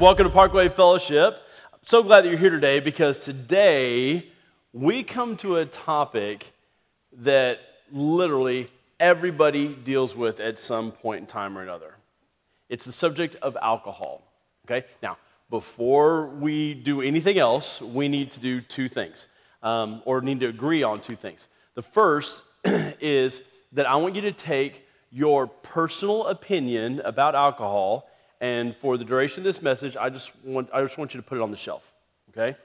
Welcome to Parkway Fellowship. I'm so glad that you're here today because today we come to a topic that literally everybody deals with at some point in time or another. It's the subject of alcohol. Okay? Now, before we do anything else, we need to do two things, um, or need to agree on two things. The first is that I want you to take your personal opinion about alcohol and for the duration of this message, I just want, I just want you to put it on the shelf, okay?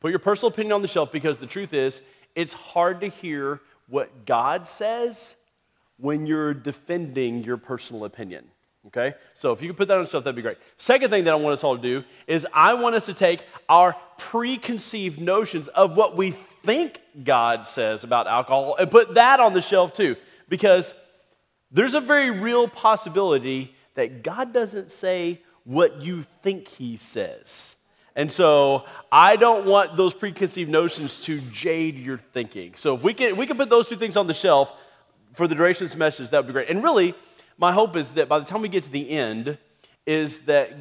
Put your personal opinion on the shelf because the truth is, it's hard to hear what God says when you're defending your personal opinion. Okay? So if you could put that on the shelf, that'd be great. Second thing that I want us all to do is I want us to take our preconceived notions of what we think God says about alcohol and put that on the shelf too. Because there's a very real possibility that God doesn't say what you think He says. And so I don't want those preconceived notions to jade your thinking. So if we can, we can put those two things on the shelf for the duration of this message, that would be great. And really, my hope is that by the time we get to the end, is that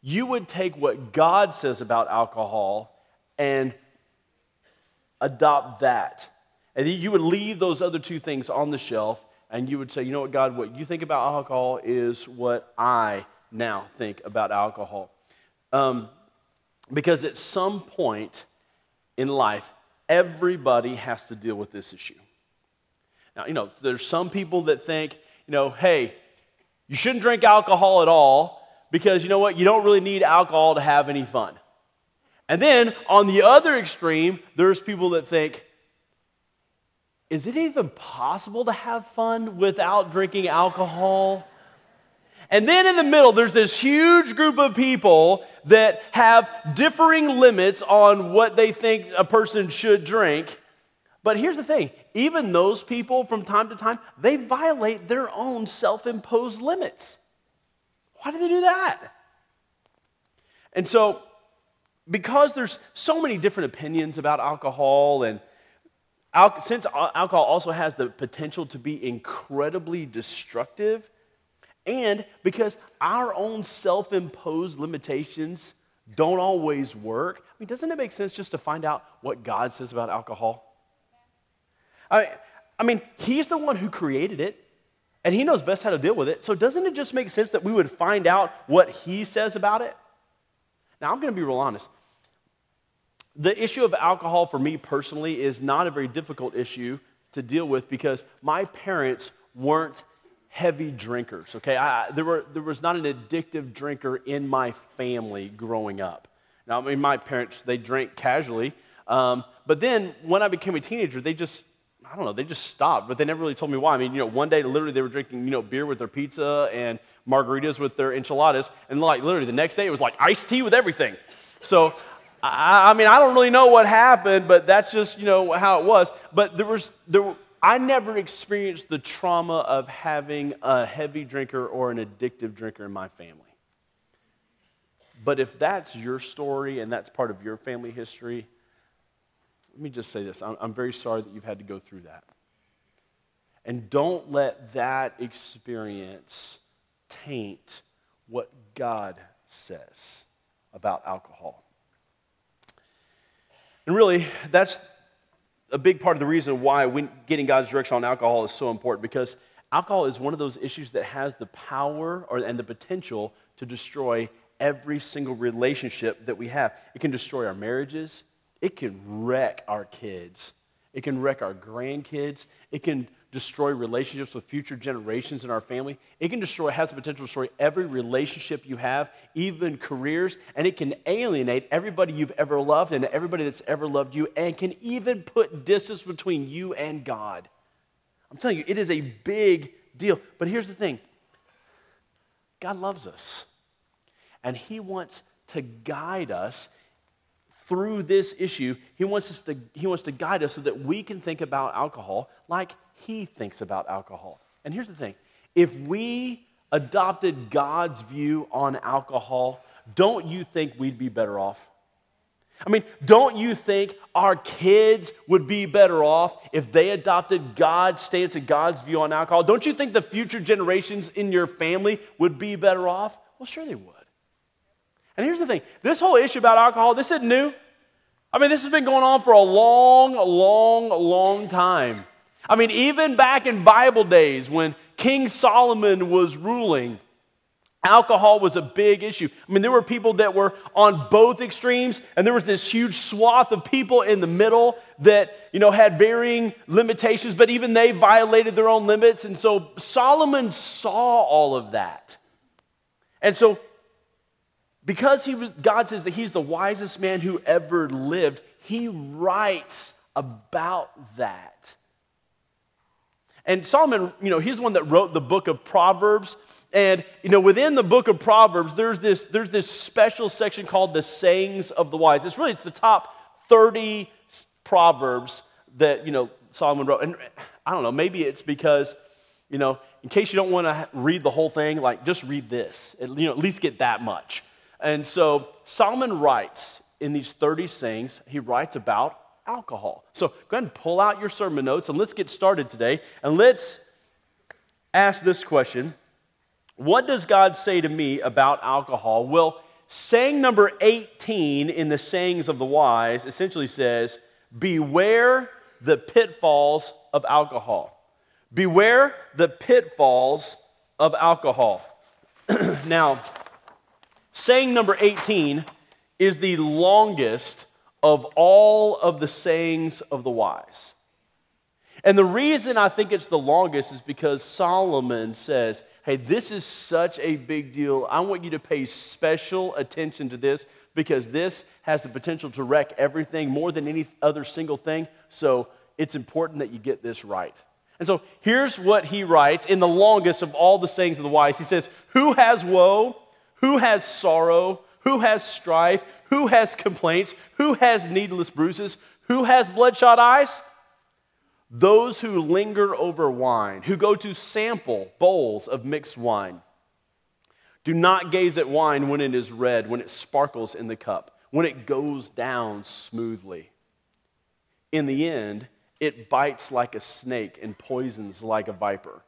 you would take what God says about alcohol and adopt that. And you would leave those other two things on the shelf and you would say, you know what, God, what you think about alcohol is what I now think about alcohol. Um, because at some point in life, everybody has to deal with this issue. Now, you know, there's some people that think, you know, hey, you shouldn't drink alcohol at all because you know what? You don't really need alcohol to have any fun. And then on the other extreme, there's people that think, is it even possible to have fun without drinking alcohol? And then in the middle, there's this huge group of people that have differing limits on what they think a person should drink. But here's the thing even those people, from time to time, they violate their own self imposed limits. Why do they do that? And so, because there's so many different opinions about alcohol and Al- since alcohol also has the potential to be incredibly destructive, and because our own self imposed limitations don't always work, I mean, doesn't it make sense just to find out what God says about alcohol? I, I mean, He's the one who created it, and He knows best how to deal with it. So, doesn't it just make sense that we would find out what He says about it? Now, I'm going to be real honest the issue of alcohol for me personally is not a very difficult issue to deal with because my parents weren't heavy drinkers, okay? I, there, were, there was not an addictive drinker in my family growing up. Now, I mean, my parents, they drank casually, um, but then when I became a teenager, they just, I don't know, they just stopped, but they never really told me why. I mean, you know, one day literally they were drinking, you know, beer with their pizza and margaritas with their enchiladas, and like literally the next day it was like iced tea with everything. So I, I, mean, I don't really know what happened, but that's just, you know, how it was. But there was, there, I never experienced the trauma of having a heavy drinker or an addictive drinker in my family. But if that's your story and that's part of your family history, let me just say this I'm, I'm very sorry that you've had to go through that. And don't let that experience taint what God says about alcohol. And really, that's a big part of the reason why getting God's direction on alcohol is so important because alcohol is one of those issues that has the power or, and the potential to destroy every single relationship that we have. It can destroy our marriages, it can wreck our kids, it can wreck our grandkids, it can destroy relationships with future generations in our family. It can destroy, has the potential to destroy every relationship you have, even careers, and it can alienate everybody you've ever loved and everybody that's ever loved you, and can even put distance between you and God. I'm telling you, it is a big deal. But here's the thing God loves us, and He wants to guide us through this issue. He wants, us to, he wants to guide us so that we can think about alcohol like he thinks about alcohol. And here's the thing if we adopted God's view on alcohol, don't you think we'd be better off? I mean, don't you think our kids would be better off if they adopted God's stance and God's view on alcohol? Don't you think the future generations in your family would be better off? Well, sure they would. And here's the thing this whole issue about alcohol, this isn't new. I mean, this has been going on for a long, long, long time. I mean, even back in Bible days when King Solomon was ruling, alcohol was a big issue. I mean, there were people that were on both extremes, and there was this huge swath of people in the middle that, you know, had varying limitations, but even they violated their own limits. And so Solomon saw all of that. And so because he was, God says that he's the wisest man who ever lived, he writes about that. And Solomon, you know, he's the one that wrote the book of Proverbs. And, you know, within the book of Proverbs, there's this, there's this special section called the sayings of the wise. It's really, it's the top 30 Proverbs that, you know, Solomon wrote. And I don't know, maybe it's because, you know, in case you don't want to read the whole thing, like just read this. You know, at least get that much. And so Solomon writes in these 30 sayings, he writes about alcohol. So go ahead and pull out your sermon notes and let's get started today. And let's ask this question What does God say to me about alcohol? Well, saying number 18 in the sayings of the wise essentially says, Beware the pitfalls of alcohol. Beware the pitfalls of alcohol. now, saying number 18 is the longest of all of the sayings of the wise. And the reason I think it's the longest is because Solomon says, hey, this is such a big deal. I want you to pay special attention to this because this has the potential to wreck everything more than any other single thing. So it's important that you get this right. And so here's what he writes in the longest of all the sayings of the wise. He says, Who has woe? Who has sorrow? Who has strife? Who has complaints? Who has needless bruises? Who has bloodshot eyes? Those who linger over wine, who go to sample bowls of mixed wine. Do not gaze at wine when it is red, when it sparkles in the cup, when it goes down smoothly. In the end, it bites like a snake and poisons like a viper.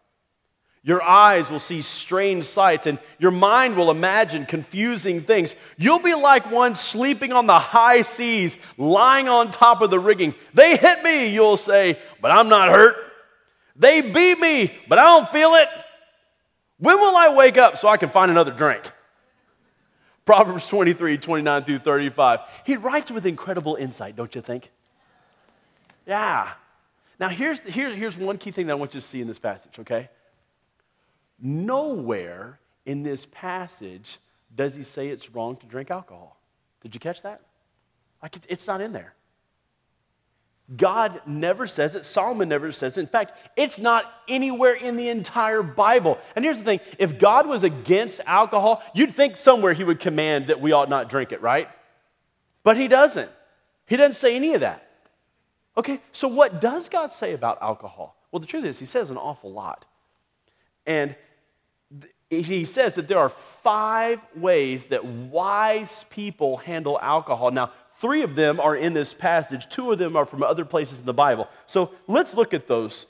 Your eyes will see strange sights, and your mind will imagine confusing things. You'll be like one sleeping on the high seas, lying on top of the rigging. They hit me, you'll say, but I'm not hurt. They beat me, but I don't feel it. When will I wake up so I can find another drink? Proverbs 23, 29 through 35. He writes with incredible insight, don't you think? Yeah. Now, here's, here, here's one key thing that I want you to see in this passage, okay? Nowhere in this passage does he say it's wrong to drink alcohol. Did you catch that? Like it's not in there. God never says it. Solomon never says it. In fact, it's not anywhere in the entire Bible. And here's the thing if God was against alcohol, you'd think somewhere he would command that we ought not drink it, right? But he doesn't. He doesn't say any of that. Okay, so what does God say about alcohol? Well, the truth is, he says an awful lot. And he says that there are five ways that wise people handle alcohol. Now, three of them are in this passage, two of them are from other places in the Bible. So let's look at those,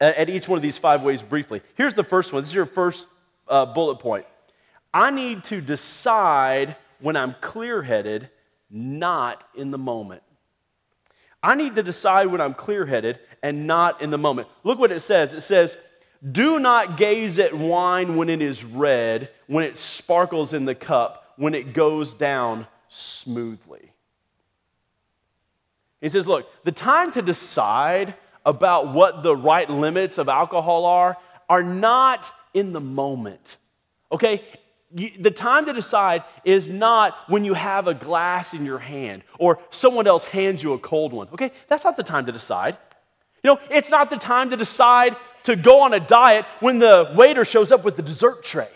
at each one of these five ways briefly. Here's the first one. This is your first uh, bullet point. I need to decide when I'm clear headed, not in the moment. I need to decide when I'm clear headed and not in the moment. Look what it says. It says, do not gaze at wine when it is red, when it sparkles in the cup, when it goes down smoothly. He says, Look, the time to decide about what the right limits of alcohol are are not in the moment. Okay? the time to decide is not when you have a glass in your hand or someone else hands you a cold one. Okay? That's not the time to decide. You know, it's not the time to decide to go on a diet when the waiter shows up with the dessert tray.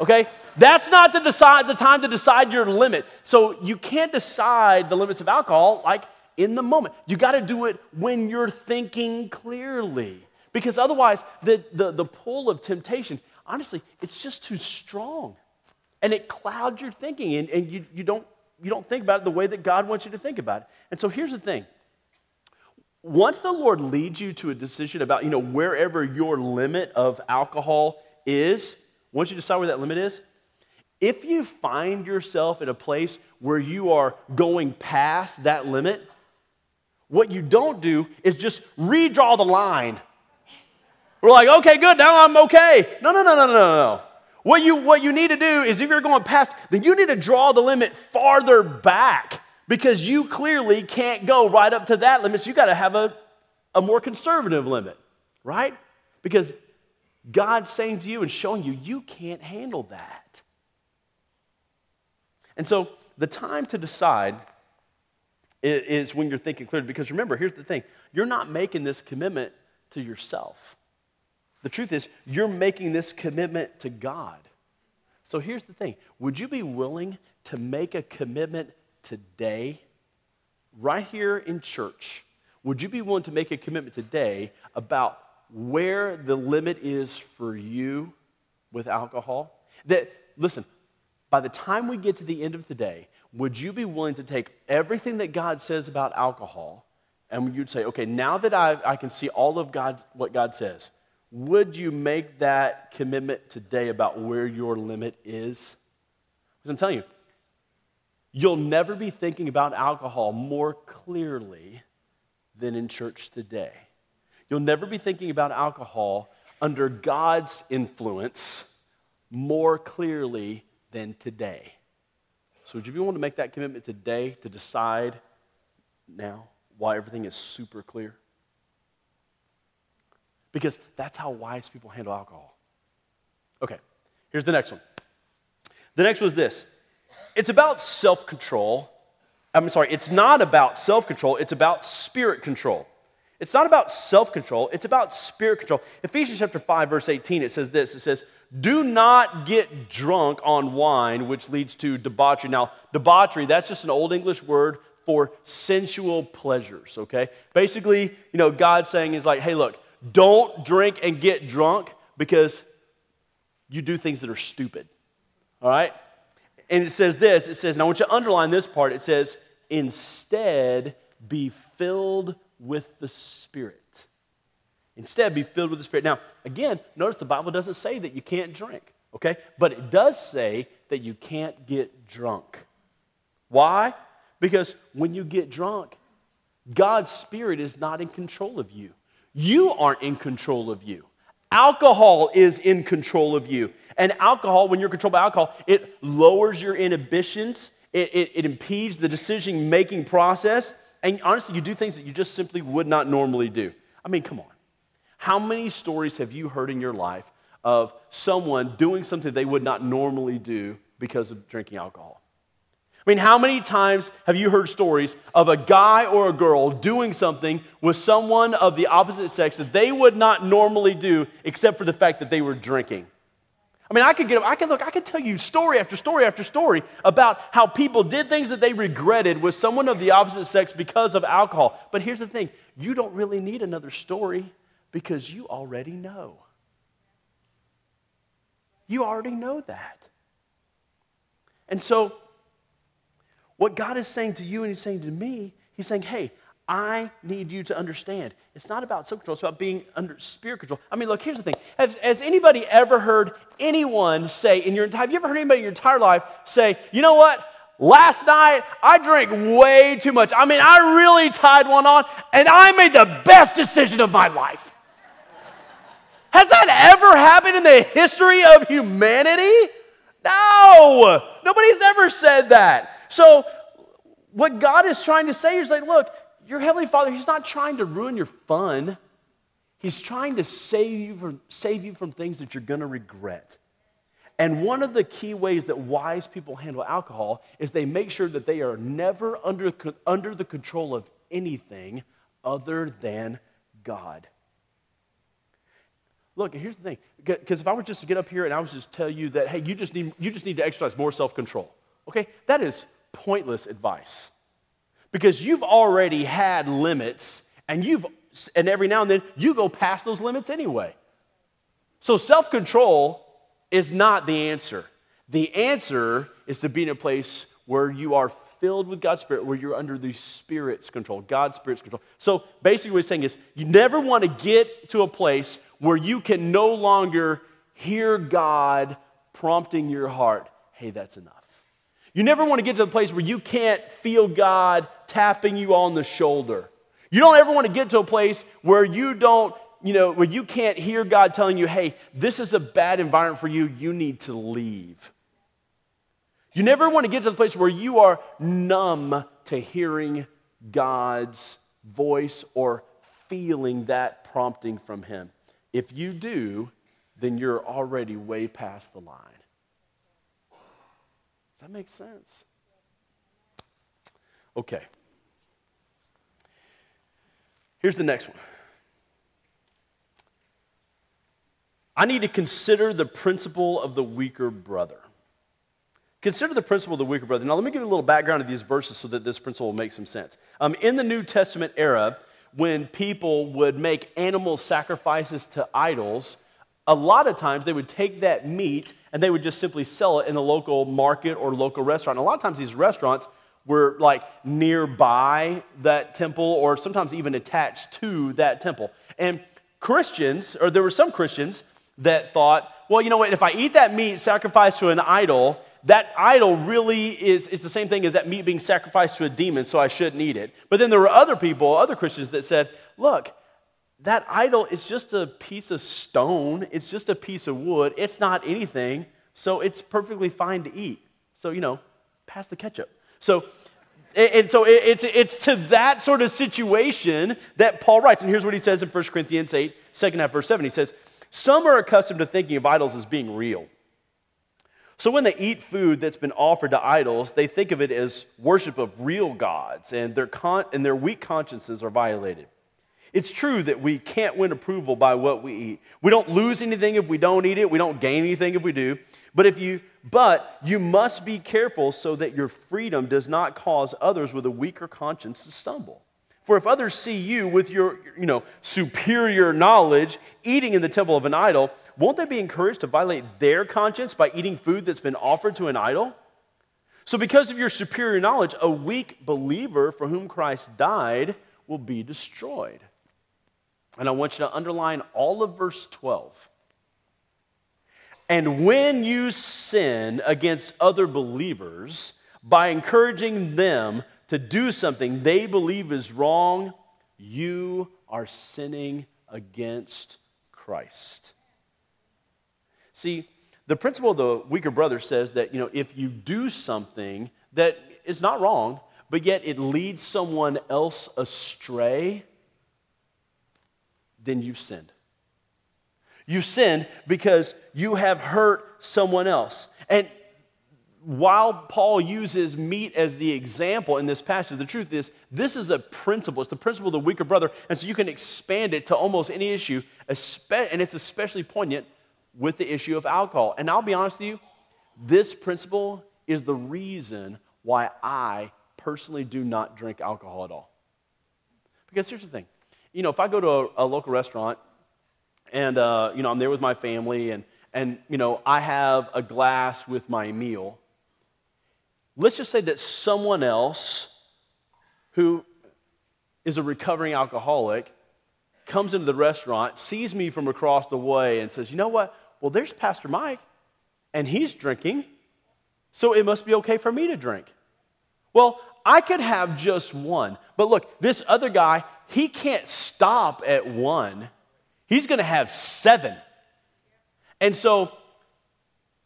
Okay? That's not the, decide, the time to decide your limit. So you can't decide the limits of alcohol like in the moment. You got to do it when you're thinking clearly. Because otherwise, the, the, the pull of temptation, honestly, it's just too strong. And it clouds your thinking, and, and you, you, don't, you don't think about it the way that God wants you to think about it. And so here's the thing once the Lord leads you to a decision about, you know, wherever your limit of alcohol is, once you decide where that limit is, if you find yourself in a place where you are going past that limit, what you don't do is just redraw the line. We're like, okay, good, now I'm okay. No, no, no, no, no, no. What you, what you need to do is if you're going past, then you need to draw the limit farther back because you clearly can't go right up to that limit. So you got to have a, a more conservative limit, right? Because God's saying to you and showing you, you can't handle that. And so the time to decide is when you're thinking clearly. Because remember, here's the thing you're not making this commitment to yourself. The truth is, you're making this commitment to God. So here's the thing Would you be willing to make a commitment today, right here in church? Would you be willing to make a commitment today about where the limit is for you with alcohol? That, listen, by the time we get to the end of today, would you be willing to take everything that God says about alcohol and you'd say, okay, now that I, I can see all of God, what God says, would you make that commitment today about where your limit is? Because I'm telling you, you'll never be thinking about alcohol more clearly than in church today. You'll never be thinking about alcohol under God's influence more clearly than today. So, would you be willing to make that commitment today to decide now why everything is super clear? Because that's how wise people handle alcohol. Okay, here's the next one. The next was this it's about self control. I'm sorry, it's not about self control, it's about spirit control. It's not about self control, it's about spirit control. Ephesians chapter 5, verse 18, it says this it says, Do not get drunk on wine, which leads to debauchery. Now, debauchery, that's just an old English word for sensual pleasures, okay? Basically, you know, God's saying is like, hey, look, don't drink and get drunk because you do things that are stupid, all right? And it says this it says, and I want you to underline this part it says, instead be filled with the Spirit. Instead, be filled with the Spirit. Now, again, notice the Bible doesn't say that you can't drink, okay? But it does say that you can't get drunk. Why? Because when you get drunk, God's Spirit is not in control of you. You aren't in control of you. Alcohol is in control of you. And alcohol, when you're controlled by alcohol, it lowers your inhibitions, it, it, it impedes the decision making process, and honestly, you do things that you just simply would not normally do. I mean, come on. How many stories have you heard in your life of someone doing something they would not normally do because of drinking alcohol? I mean, how many times have you heard stories of a guy or a girl doing something with someone of the opposite sex that they would not normally do except for the fact that they were drinking? I mean, I could get up, I could look, I could tell you story after story after story about how people did things that they regretted with someone of the opposite sex because of alcohol. But here's the thing, you don't really need another story because you already know. You already know that. And so what God is saying to you and He's saying to me, He's saying, hey, I need you to understand. It's not about self control, it's about being under spirit control. I mean, look, here's the thing. Has, has, anybody ever heard anyone say in your have you ever heard anybody in your entire life say, you know what? Last night I drank way too much. I mean, I really tied one on and I made the best decision of my life. Has that ever happened in the history of humanity? No, nobody's ever said that. So, what God is trying to say is like, look, your Heavenly Father, He's not trying to ruin your fun. He's trying to save you from, save you from things that you're going to regret. And one of the key ways that wise people handle alcohol is they make sure that they are never under, under the control of anything other than God. Look, here's the thing. Because if I were just to get up here and I was just tell you that, hey, you just need, you just need to exercise more self control, okay? That is pointless advice. Because you've already had limits and you've and every now and then you go past those limits anyway. So self-control is not the answer. The answer is to be in a place where you are filled with god's spirit where you're under the spirit's control god's spirit's control. So basically what he's saying is you never want to get to a place where you can no longer hear god prompting your heart hey, that's enough. You never want to get to the place where you can't feel God tapping you on the shoulder. You don't ever want to get to a place where you don't, you know, where you can't hear God telling you, hey, this is a bad environment for you. You need to leave. You never want to get to the place where you are numb to hearing God's voice or feeling that prompting from Him. If you do, then you're already way past the line. That make sense? Okay. Here's the next one. I need to consider the principle of the weaker brother. Consider the principle of the weaker brother. Now, let me give you a little background of these verses so that this principle will make some sense. Um, in the New Testament era, when people would make animal sacrifices to idols, a lot of times they would take that meat and they would just simply sell it in the local market or local restaurant. And a lot of times these restaurants were like nearby that temple or sometimes even attached to that temple. And Christians, or there were some Christians that thought, well, you know what, if I eat that meat sacrificed to an idol, that idol really is it's the same thing as that meat being sacrificed to a demon, so I shouldn't eat it. But then there were other people, other Christians that said, look, that idol is just a piece of stone, it's just a piece of wood, it's not anything, so it's perfectly fine to eat. So, you know, pass the ketchup. So, and so it's, it's to that sort of situation that Paul writes. And here's what he says in 1 Corinthians 8, second half, verse 7. He says, Some are accustomed to thinking of idols as being real. So when they eat food that's been offered to idols, they think of it as worship of real gods, and their, con- and their weak consciences are violated. It's true that we can't win approval by what we eat. We don't lose anything if we don't eat it. We don't gain anything if we do. But if you but you must be careful so that your freedom does not cause others with a weaker conscience to stumble. For if others see you with your, you know, superior knowledge eating in the temple of an idol, won't they be encouraged to violate their conscience by eating food that's been offered to an idol? So because of your superior knowledge, a weak believer for whom Christ died will be destroyed. And I want you to underline all of verse 12. And when you sin against other believers by encouraging them to do something they believe is wrong, you are sinning against Christ. See, the principle of the weaker brother says that, you know, if you do something that is not wrong, but yet it leads someone else astray, then you've sinned. You've sinned because you have hurt someone else. And while Paul uses meat as the example in this passage, the truth is this is a principle. It's the principle of the weaker brother. And so you can expand it to almost any issue, and it's especially poignant with the issue of alcohol. And I'll be honest with you, this principle is the reason why I personally do not drink alcohol at all. Because here's the thing you know, if I go to a, a local restaurant and, uh, you know, I'm there with my family and, and, you know, I have a glass with my meal, let's just say that someone else who is a recovering alcoholic comes into the restaurant, sees me from across the way, and says, You know what? Well, there's Pastor Mike, and he's drinking, so it must be okay for me to drink. Well, I could have just one. But look, this other guy, he can't stop at one. He's going to have seven. And so,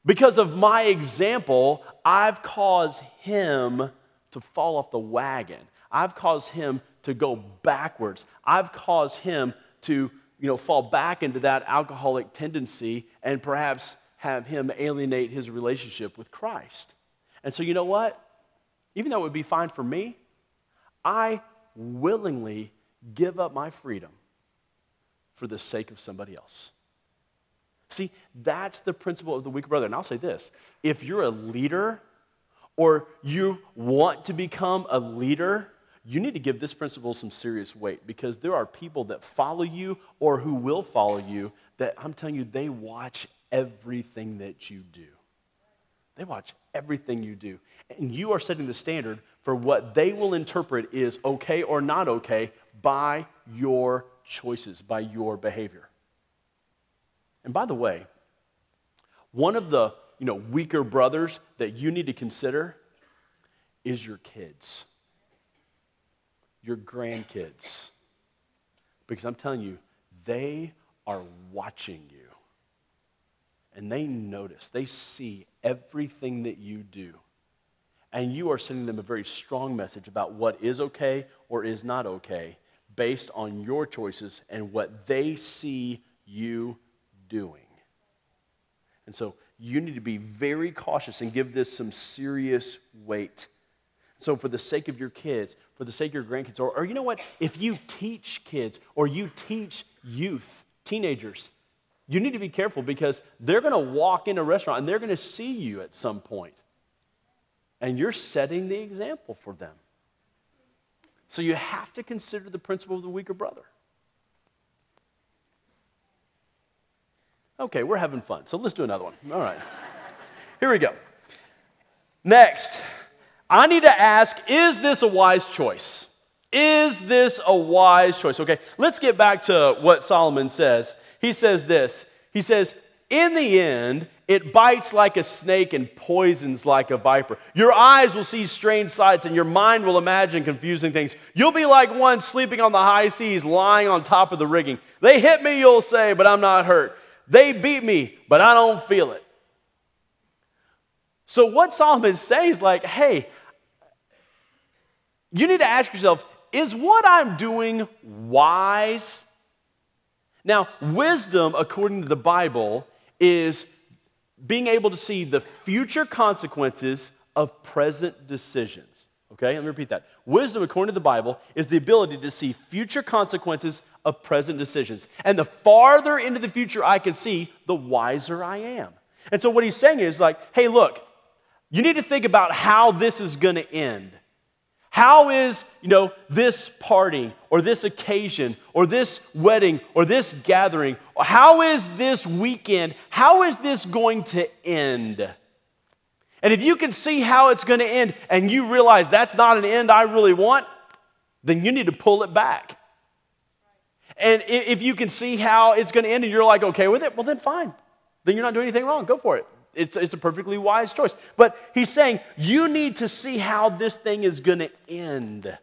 because of my example, I've caused him to fall off the wagon. I've caused him to go backwards. I've caused him to, you know, fall back into that alcoholic tendency and perhaps have him alienate his relationship with Christ. And so, you know what? Even though it would be fine for me, I willingly give up my freedom for the sake of somebody else. See, that's the principle of the weak brother. And I'll say this if you're a leader or you want to become a leader, you need to give this principle some serious weight because there are people that follow you or who will follow you that I'm telling you, they watch everything that you do. They watch everything you do. And you are setting the standard for what they will interpret is okay or not okay by your choices, by your behavior. And by the way, one of the you know, weaker brothers that you need to consider is your kids, your grandkids. Because I'm telling you, they are watching you. And they notice, they see everything that you do. And you are sending them a very strong message about what is okay or is not okay based on your choices and what they see you doing. And so you need to be very cautious and give this some serious weight. So, for the sake of your kids, for the sake of your grandkids, or, or you know what? If you teach kids or you teach youth, teenagers, you need to be careful because they're going to walk in a restaurant and they're going to see you at some point. And you're setting the example for them. So you have to consider the principle of the weaker brother. Okay, we're having fun. So let's do another one. All right. Here we go. Next, I need to ask is this a wise choice? Is this a wise choice? Okay, let's get back to what Solomon says. He says this He says, In the end, it bites like a snake and poisons like a viper. Your eyes will see strange sights and your mind will imagine confusing things. You'll be like one sleeping on the high seas, lying on top of the rigging. They hit me, you'll say, but I'm not hurt. They beat me, but I don't feel it. So, what Solomon saying is like, hey, you need to ask yourself, is what I'm doing wise? Now, wisdom, according to the Bible, is being able to see the future consequences of present decisions. Okay, let me repeat that. Wisdom, according to the Bible, is the ability to see future consequences of present decisions. And the farther into the future I can see, the wiser I am. And so, what he's saying is like, hey, look, you need to think about how this is going to end. How is, you know, this party or this occasion or this wedding or this gathering, how is this weekend, how is this going to end? And if you can see how it's going to end and you realize that's not an end I really want, then you need to pull it back. And if you can see how it's going to end and you're like okay with it, well, then fine. Then you're not doing anything wrong. Go for it. It's, it's a perfectly wise choice. But he's saying you need to see how this thing is going to end.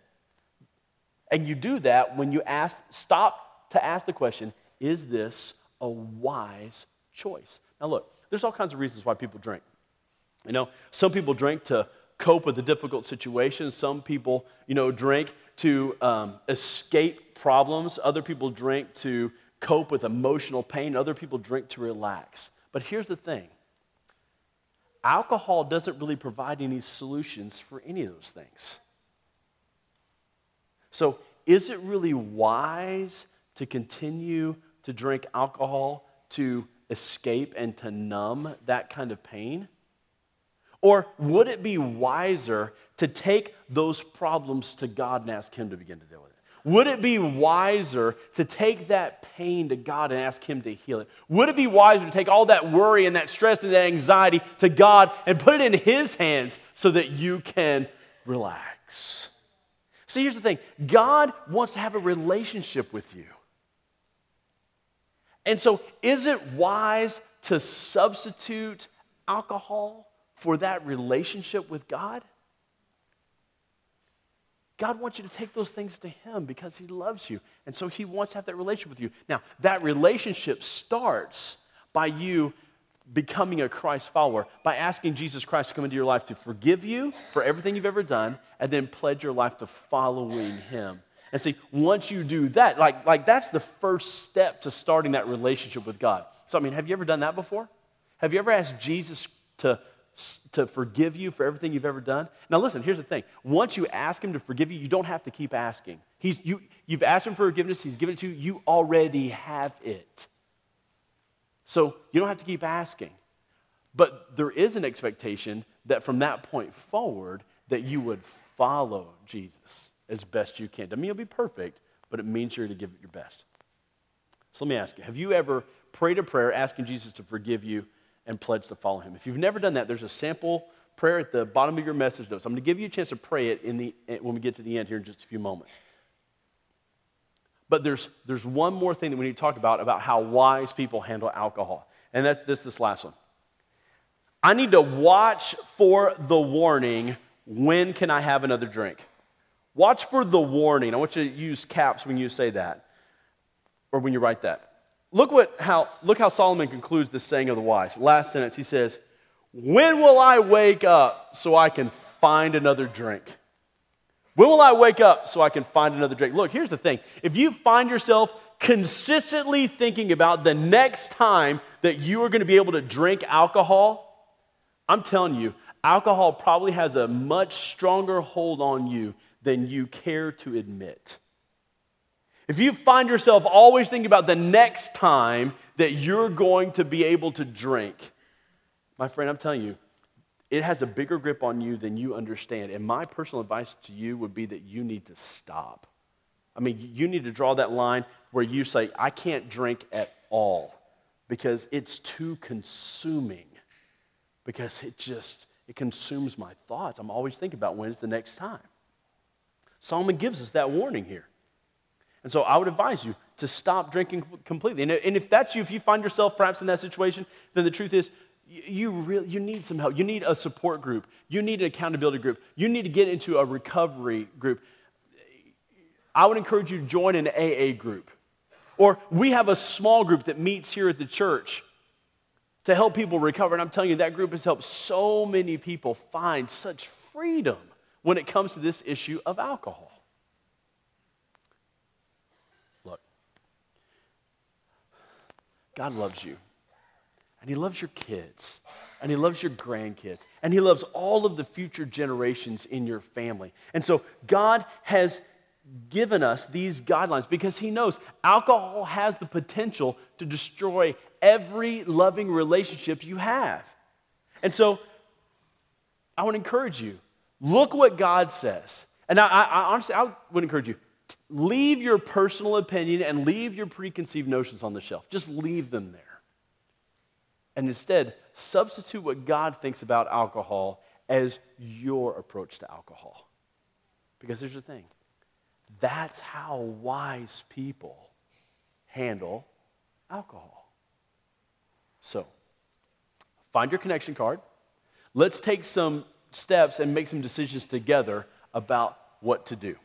And you do that when you ask, stop to ask the question is this a wise choice? Now, look, there's all kinds of reasons why people drink. You know, some people drink to cope with a difficult situation. Some people, you know, drink to um, escape problems. Other people drink to cope with emotional pain. Other people drink to relax. But here's the thing alcohol doesn't really provide any solutions for any of those things. So, is it really wise to continue to drink alcohol to escape and to numb that kind of pain? Or would it be wiser to take those problems to God and ask Him to begin to deal with it? Would it be wiser to take that pain to God and ask Him to heal it? Would it be wiser to take all that worry and that stress and that anxiety to God and put it in His hands so that you can relax? See, here's the thing God wants to have a relationship with you. And so, is it wise to substitute alcohol for that relationship with God? God wants you to take those things to Him because He loves you. And so He wants to have that relationship with you. Now, that relationship starts by you becoming a Christ follower, by asking Jesus Christ to come into your life to forgive you for everything you've ever done, and then pledge your life to following Him. And see, once you do that, like, like that's the first step to starting that relationship with God. So, I mean, have you ever done that before? Have you ever asked Jesus to to forgive you for everything you've ever done. Now, listen, here's the thing. Once you ask Him to forgive you, you don't have to keep asking. He's, you, you've asked Him for forgiveness, He's given it to you, you already have it. So you don't have to keep asking. But there is an expectation that from that point forward, that you would follow Jesus as best you can. Doesn't mean you'll be perfect, but it means you're to give it your best. So let me ask you have you ever prayed a prayer asking Jesus to forgive you and pledge to follow him. If you've never done that, there's a sample prayer at the bottom of your message notes. I'm going to give you a chance to pray it in the, when we get to the end here in just a few moments. But there's, there's one more thing that we need to talk about about how wise people handle alcohol. And that's this, this last one. I need to watch for the warning when can I have another drink? Watch for the warning. I want you to use caps when you say that or when you write that. Look, what, how, look how Solomon concludes this saying of the wise. Last sentence, he says, When will I wake up so I can find another drink? When will I wake up so I can find another drink? Look, here's the thing. If you find yourself consistently thinking about the next time that you are going to be able to drink alcohol, I'm telling you, alcohol probably has a much stronger hold on you than you care to admit. If you find yourself always thinking about the next time that you're going to be able to drink, my friend, I'm telling you, it has a bigger grip on you than you understand. And my personal advice to you would be that you need to stop. I mean, you need to draw that line where you say, I can't drink at all because it's too consuming, because it just, it consumes my thoughts. I'm always thinking about when is the next time. Solomon gives us that warning here. And so I would advise you to stop drinking completely. And if that's you, if you find yourself perhaps in that situation, then the truth is you really you need some help. You need a support group. You need an accountability group. You need to get into a recovery group. I would encourage you to join an AA group. Or we have a small group that meets here at the church to help people recover. And I'm telling you, that group has helped so many people find such freedom when it comes to this issue of alcohol. Look, God loves you. And He loves your kids. And He loves your grandkids. And He loves all of the future generations in your family. And so God has given us these guidelines because He knows alcohol has the potential to destroy every loving relationship you have. And so I want to encourage you Look what God says. And I, I, honestly, I would encourage you leave your personal opinion and leave your preconceived notions on the shelf. Just leave them there. And instead, substitute what God thinks about alcohol as your approach to alcohol. Because here's the thing that's how wise people handle alcohol. So, find your connection card. Let's take some steps and make some decisions together about what to do.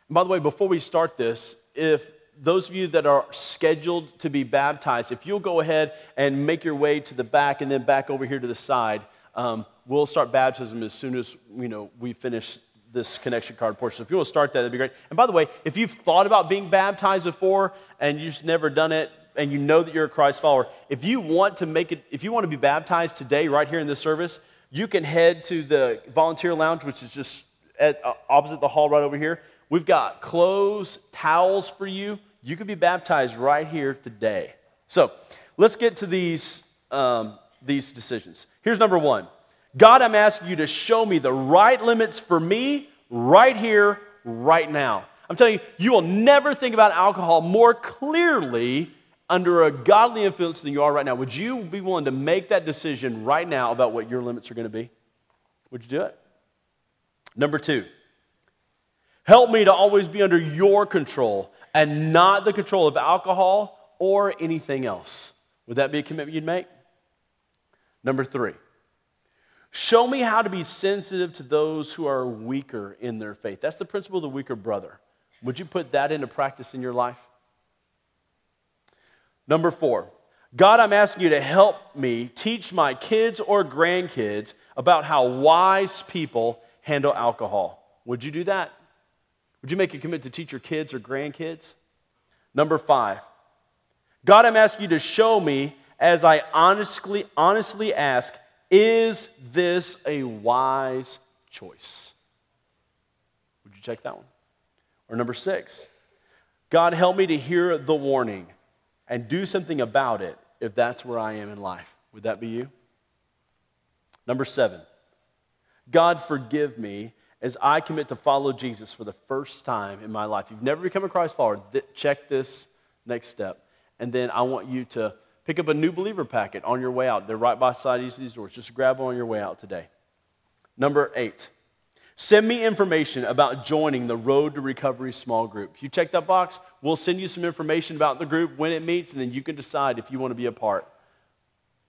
And by the way, before we start this, if those of you that are scheduled to be baptized, if you'll go ahead and make your way to the back and then back over here to the side, um, we'll start baptism as soon as you know we finish this connection card portion. So if you want to start that, that'd be great. And by the way, if you've thought about being baptized before and you've never done it, and you know that you're a Christ follower, if you want to make it, if you want to be baptized today, right here in this service, you can head to the volunteer lounge, which is just at, uh, opposite the hall right over here. We've got clothes, towels for you. You could be baptized right here today. So let's get to these, um, these decisions. Here's number one God, I'm asking you to show me the right limits for me right here, right now. I'm telling you, you will never think about alcohol more clearly under a godly influence than you are right now, would you be willing to make that decision right now about what your limits are going to be? Would you do it? Number two, help me to always be under your control and not the control of alcohol or anything else. Would that be a commitment you'd make? Number three, show me how to be sensitive to those who are weaker in their faith. That's the principle of the weaker brother. Would you put that into practice in your life? Number four, God, I'm asking you to help me teach my kids or grandkids about how wise people handle alcohol. Would you do that? Would you make a commitment to teach your kids or grandkids? Number five, God, I'm asking you to show me as I honestly, honestly ask, is this a wise choice? Would you check that one? Or number six, God, help me to hear the warning and do something about it if that's where I am in life. Would that be you? Number seven, God forgive me as I commit to follow Jesus for the first time in my life. You've never become a Christ follower, th- check this next step. And then I want you to pick up a new believer packet on your way out. They're right by side of these doors. Just grab on your way out today. Number eight, Send me information about joining the Road to Recovery small group. If you check that box, we'll send you some information about the group, when it meets, and then you can decide if you want to be a part.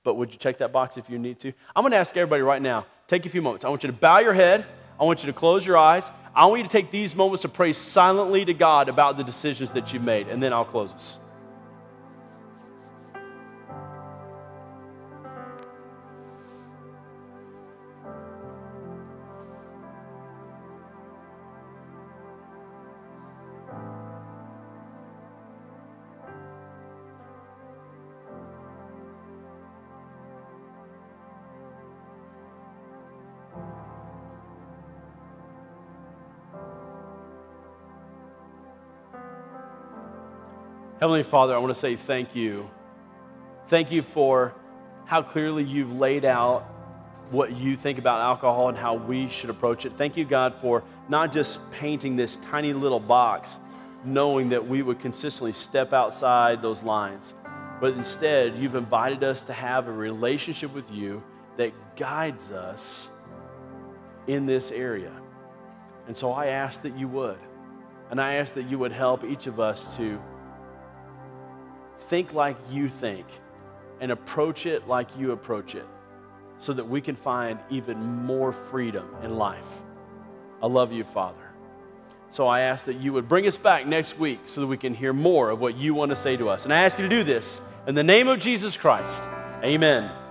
But would you check that box if you need to? I'm going to ask everybody right now take a few moments. I want you to bow your head, I want you to close your eyes. I want you to take these moments to pray silently to God about the decisions that you've made, and then I'll close us. Heavenly Father, I want to say thank you. Thank you for how clearly you've laid out what you think about alcohol and how we should approach it. Thank you, God, for not just painting this tiny little box, knowing that we would consistently step outside those lines, but instead, you've invited us to have a relationship with you that guides us in this area. And so I ask that you would. And I ask that you would help each of us to think like you think and approach it like you approach it so that we can find even more freedom in life. I love you, Father. So I ask that you would bring us back next week so that we can hear more of what you want to say to us. And I ask you to do this in the name of Jesus Christ. Amen.